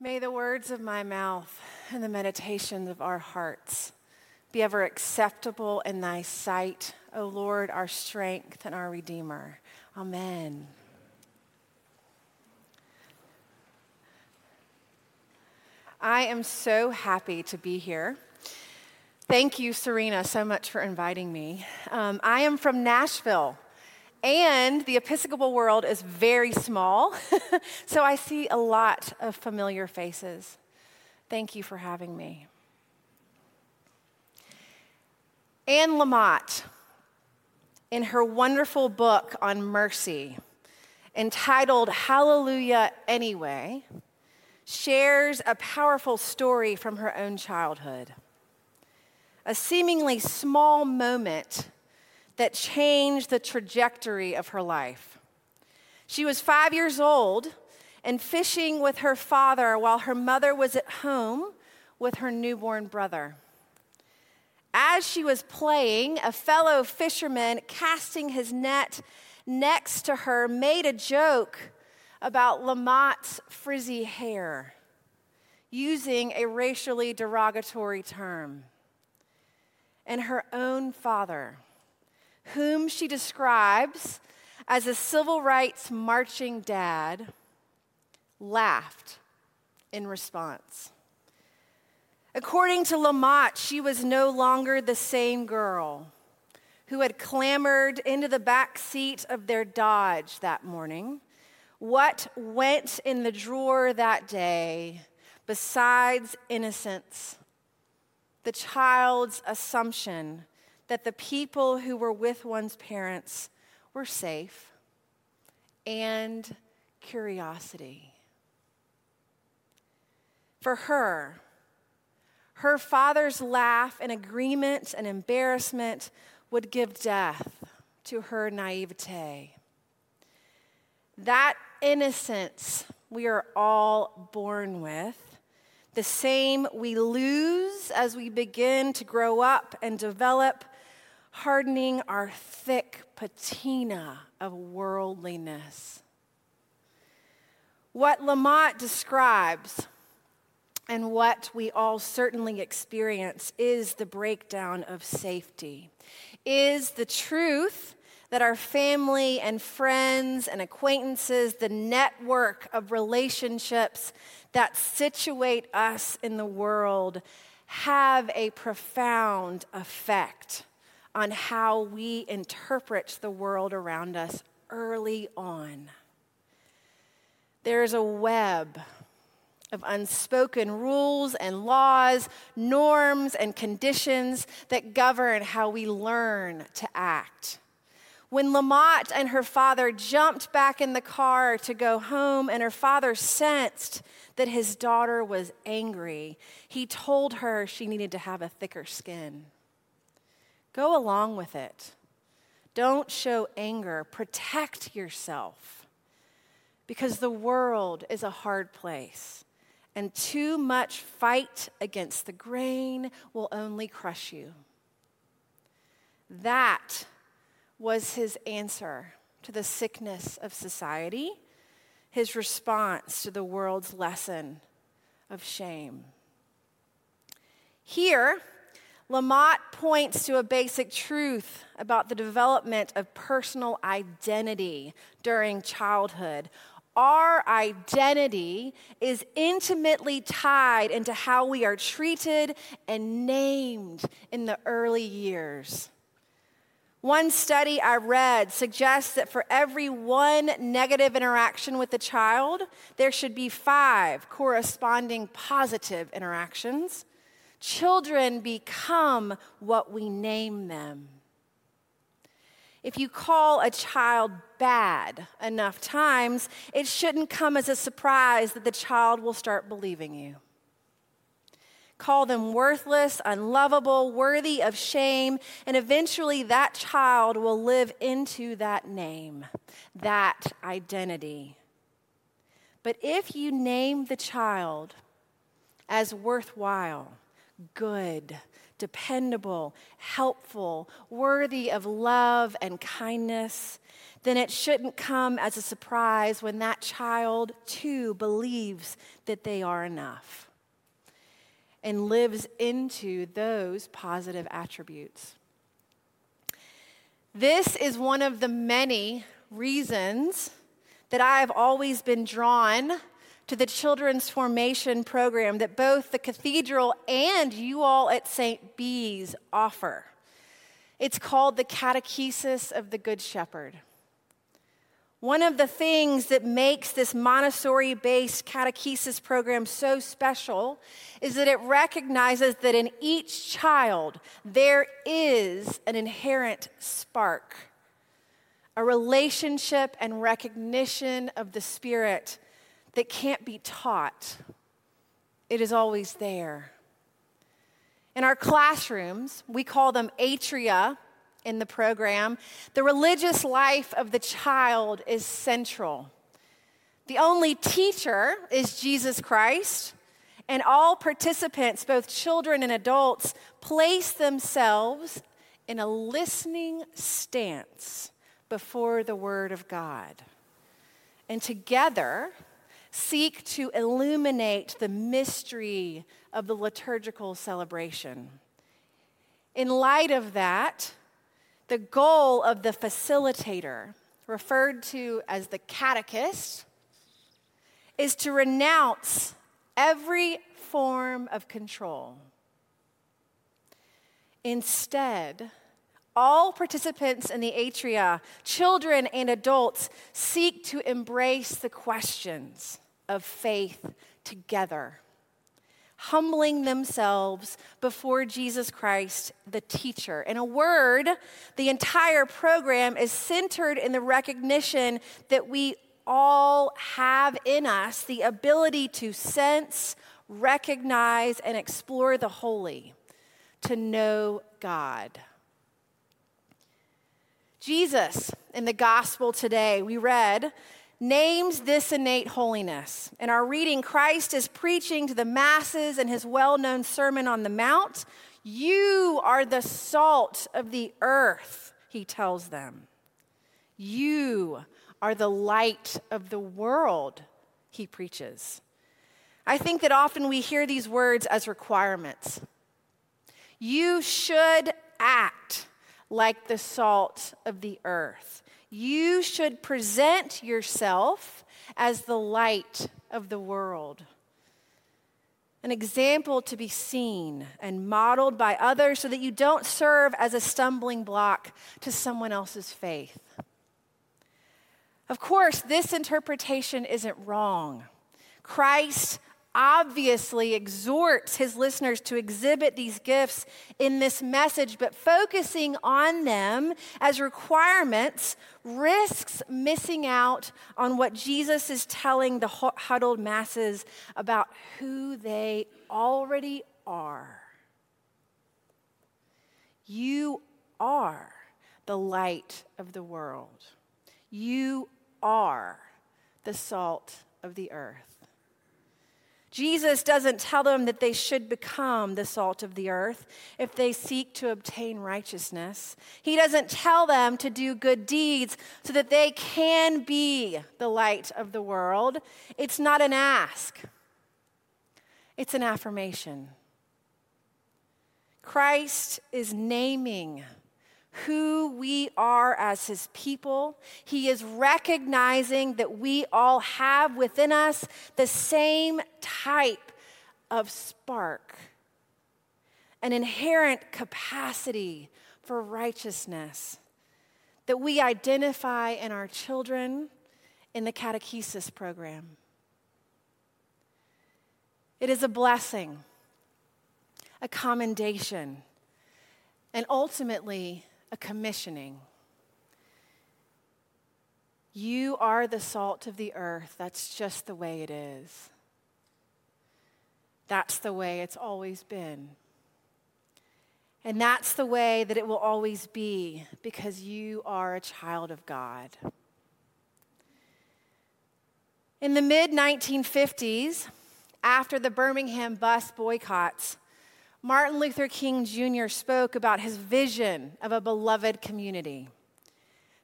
May the words of my mouth and the meditations of our hearts be ever acceptable in thy sight, O Lord, our strength and our Redeemer. Amen. I am so happy to be here. Thank you, Serena, so much for inviting me. Um, I am from Nashville. And the Episcopal world is very small, so I see a lot of familiar faces. Thank you for having me. Anne Lamott, in her wonderful book on mercy, entitled Hallelujah Anyway, shares a powerful story from her own childhood. A seemingly small moment that changed the trajectory of her life. She was five years old and fishing with her father while her mother was at home with her newborn brother. As she was playing, a fellow fisherman casting his net next to her made a joke about Lamott's frizzy hair, using a racially derogatory term. And her own father, whom she describes as a civil rights marching dad, laughed in response. According to Lamott, she was no longer the same girl who had clambered into the back seat of their Dodge that morning. What went in the drawer that day, besides innocence, the child's assumption that the people who were with one's parents were safe and curiosity. For her, her father's laugh and agreement and embarrassment would give death to her naivete. That innocence we are all born with, the same we lose as we begin to grow up and develop hardening our thick patina of worldliness. What Lamott describes and what we all certainly experience is the breakdown of safety, is the truth that our family and friends and acquaintances, the network of relationships that situate us in the world, have a profound effect on how we interpret the world around us early on. There's a web of unspoken rules and laws, norms and conditions that govern how we learn to act. When Lamott and her father jumped back in the car to go home, and her father sensed that his daughter was angry, he told her she needed to have a thicker skin. Go along with it. Don't show anger. Protect yourself. Because the world is a hard place, and too much fight against the grain will only crush you. That was his answer to the sickness of society, his response to the world's lesson of shame. Here, Lamott points to a basic truth about the development of personal identity during childhood. Our identity is intimately tied into how we are treated and named in the early years. One study I read suggests that for every one negative interaction with a child, there should be five corresponding positive interactions. Children become what we name them. If you call a child bad enough times, it shouldn't come as a surprise that the child will start believing you. Call them worthless, unlovable, worthy of shame, and eventually that child will live into that name, that identity. But if you name the child as worthwhile, good, dependable, helpful, worthy of love and kindness, then it shouldn't come as a surprise when that child too believes that they are enough and lives into those positive attributes. This is one of the many reasons that I have always been drawn to the children's formation program that both the cathedral and you all at St. Bees offer. It's called the Catechesis of the Good Shepherd. One of the things that makes this Montessori based catechesis program so special is that it recognizes that in each child there is an inherent spark, a relationship and recognition of the Spirit that can't be taught. It is always there. In our classrooms, we call them atria in the program, the religious life of the child is central. The only teacher is Jesus Christ, and all participants, both children and adults, place themselves in a listening stance before the Word of God. And together, seek to illuminate the mystery of the liturgical celebration. In light of that, the goal of the facilitator, referred to as the catechist, is to renounce every form of control. Instead, all participants in the atria, children and adults, seek to embrace the questions of faith together humbling themselves before Jesus Christ, the teacher. In a word, the entire program is centered in the recognition that we all have in us the ability to sense, recognize, and explore the holy, to know God. Jesus, in the gospel today, we read names this innate holiness. In our reading, Christ is preaching to the masses in his well known Sermon on the Mount. You are the salt of the earth, he tells them. You are the light of the world, he preaches. I think that often we hear these words as requirements. You should act like the salt of the earth. You should present yourself as the light of the world, an example to be seen and modeled by others so that you don't serve as a stumbling block to someone else's faith. Of course, this interpretation isn't wrong. Christ obviously exhorts his listeners to exhibit these gifts in this message, but focusing on them as requirements risks missing out on what Jesus is telling the huddled masses about who they already are. You are the light of the world. You are the salt of the earth. Jesus doesn't tell them that they should become the salt of the earth if they seek to obtain righteousness. He doesn't tell them to do good deeds so that they can be the light of the world. It's not an ask, it's an affirmation. Christ is naming who we are as his people. He is recognizing that we all have within us the same type of spark, an inherent capacity for righteousness that we identify in our children in the catechesis program. It is a blessing, a commendation, and ultimately a commissioning. You are the salt of the earth. That's just the way it is. That's the way it's always been. And that's the way that it will always be because you are a child of God. In the mid 1950s, after the Birmingham bus boycotts, Martin Luther King Jr. spoke about his vision of a beloved community,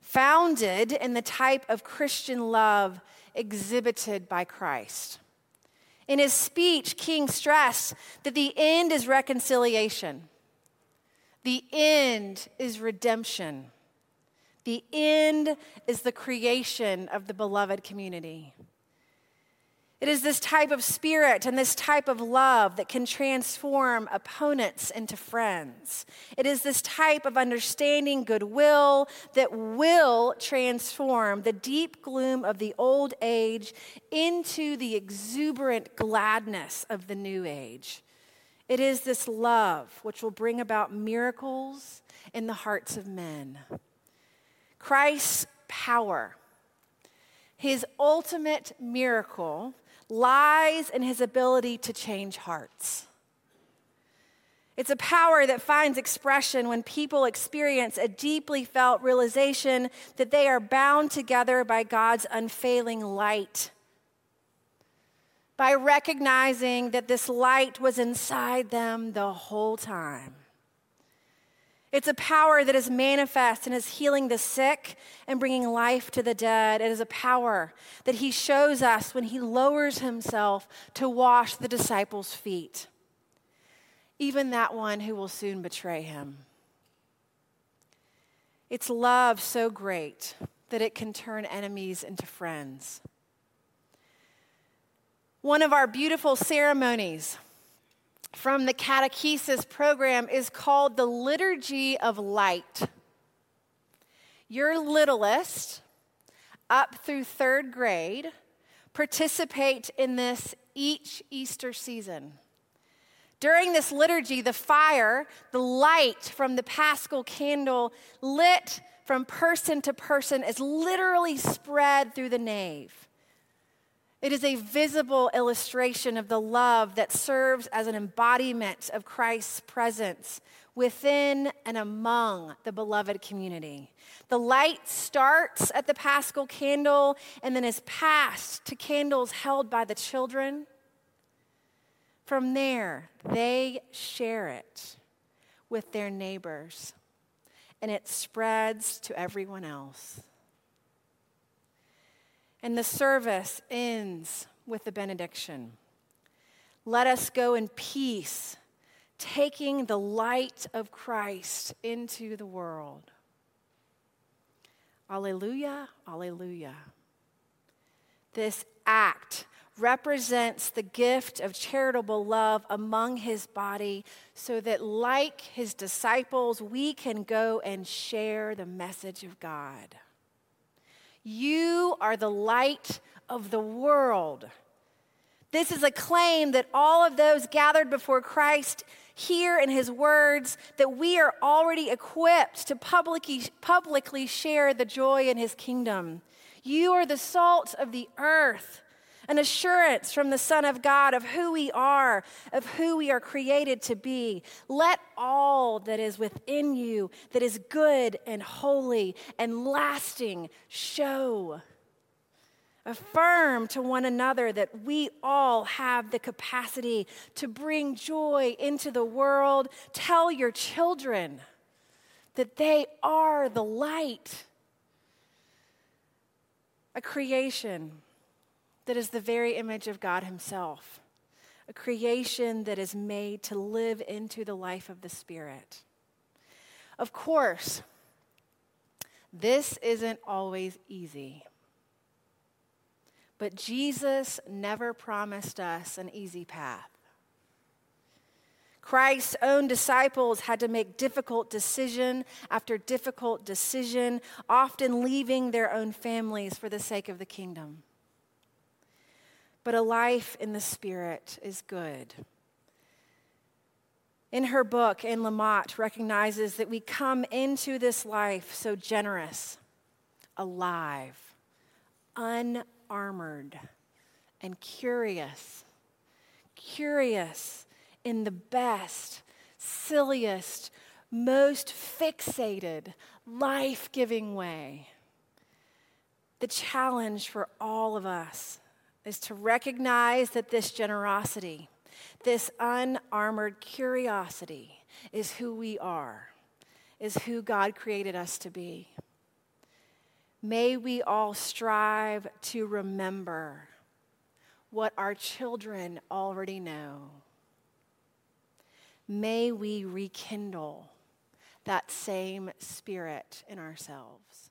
founded in the type of Christian love exhibited by Christ. In his speech, King stressed that the end is reconciliation, the end is redemption, the end is the creation of the beloved community. It is this type of spirit and this type of love that can transform opponents into friends. It is this type of understanding goodwill that will transform the deep gloom of the old age into the exuberant gladness of the new age. It is this love which will bring about miracles in the hearts of men. Christ's power, his ultimate miracle, lies in his ability to change hearts. It's a power that finds expression when people experience a deeply felt realization that they are bound together by God's unfailing light. By recognizing that this light was inside them the whole time. It's a power that is manifest and is healing the sick and bringing life to the dead. It is a power that he shows us when he lowers himself to wash the disciples' feet, even that one who will soon betray him. It's love so great that it can turn enemies into friends. One of our beautiful ceremonies from the catechesis program is called the Liturgy of Light. Your littlest, up through third grade, participate in this each Easter season. During this liturgy, the fire, the light from the paschal candle lit from person to person, is literally spread through the nave. It is a visible illustration of the love that serves as an embodiment of Christ's presence within and among the beloved community. The light starts at the paschal candle and then is passed to candles held by the children. From there, they share it with their neighbors, and it spreads to everyone else. And the service ends with the benediction. Let us go in peace, taking the light of Christ into the world. Alleluia, alleluia. This act represents the gift of charitable love among his body so that, like his disciples, we can go and share the message of God. You are the light of the world. This is a claim that all of those gathered before Christ hear in his words that we are already equipped to publicly, publicly share the joy in his kingdom. You are the salt of the earth an assurance from the Son of God of who we are, of who we are created to be. Let all that is within you, that is good and holy and lasting, show. Affirm to one another that we all have the capacity to bring joy into the world. Tell your children that they are the light, a creation that is the very image of God Himself, a creation that is made to live into the life of the Spirit. Of course, this isn't always easy. But Jesus never promised us an easy path. Christ's own disciples had to make difficult decision after difficult decision, often leaving their own families for the sake of the kingdom but a life in the Spirit is good. In her book, Anne Lamott recognizes that we come into this life so generous, alive, unarmored, and curious. Curious in the best, silliest, most fixated, life giving way. The challenge for all of us is to recognize that this generosity, This unarmored curiosity is who we are, is who God created us to be. May we all strive to remember what our children already know. May we rekindle that same spirit in ourselves.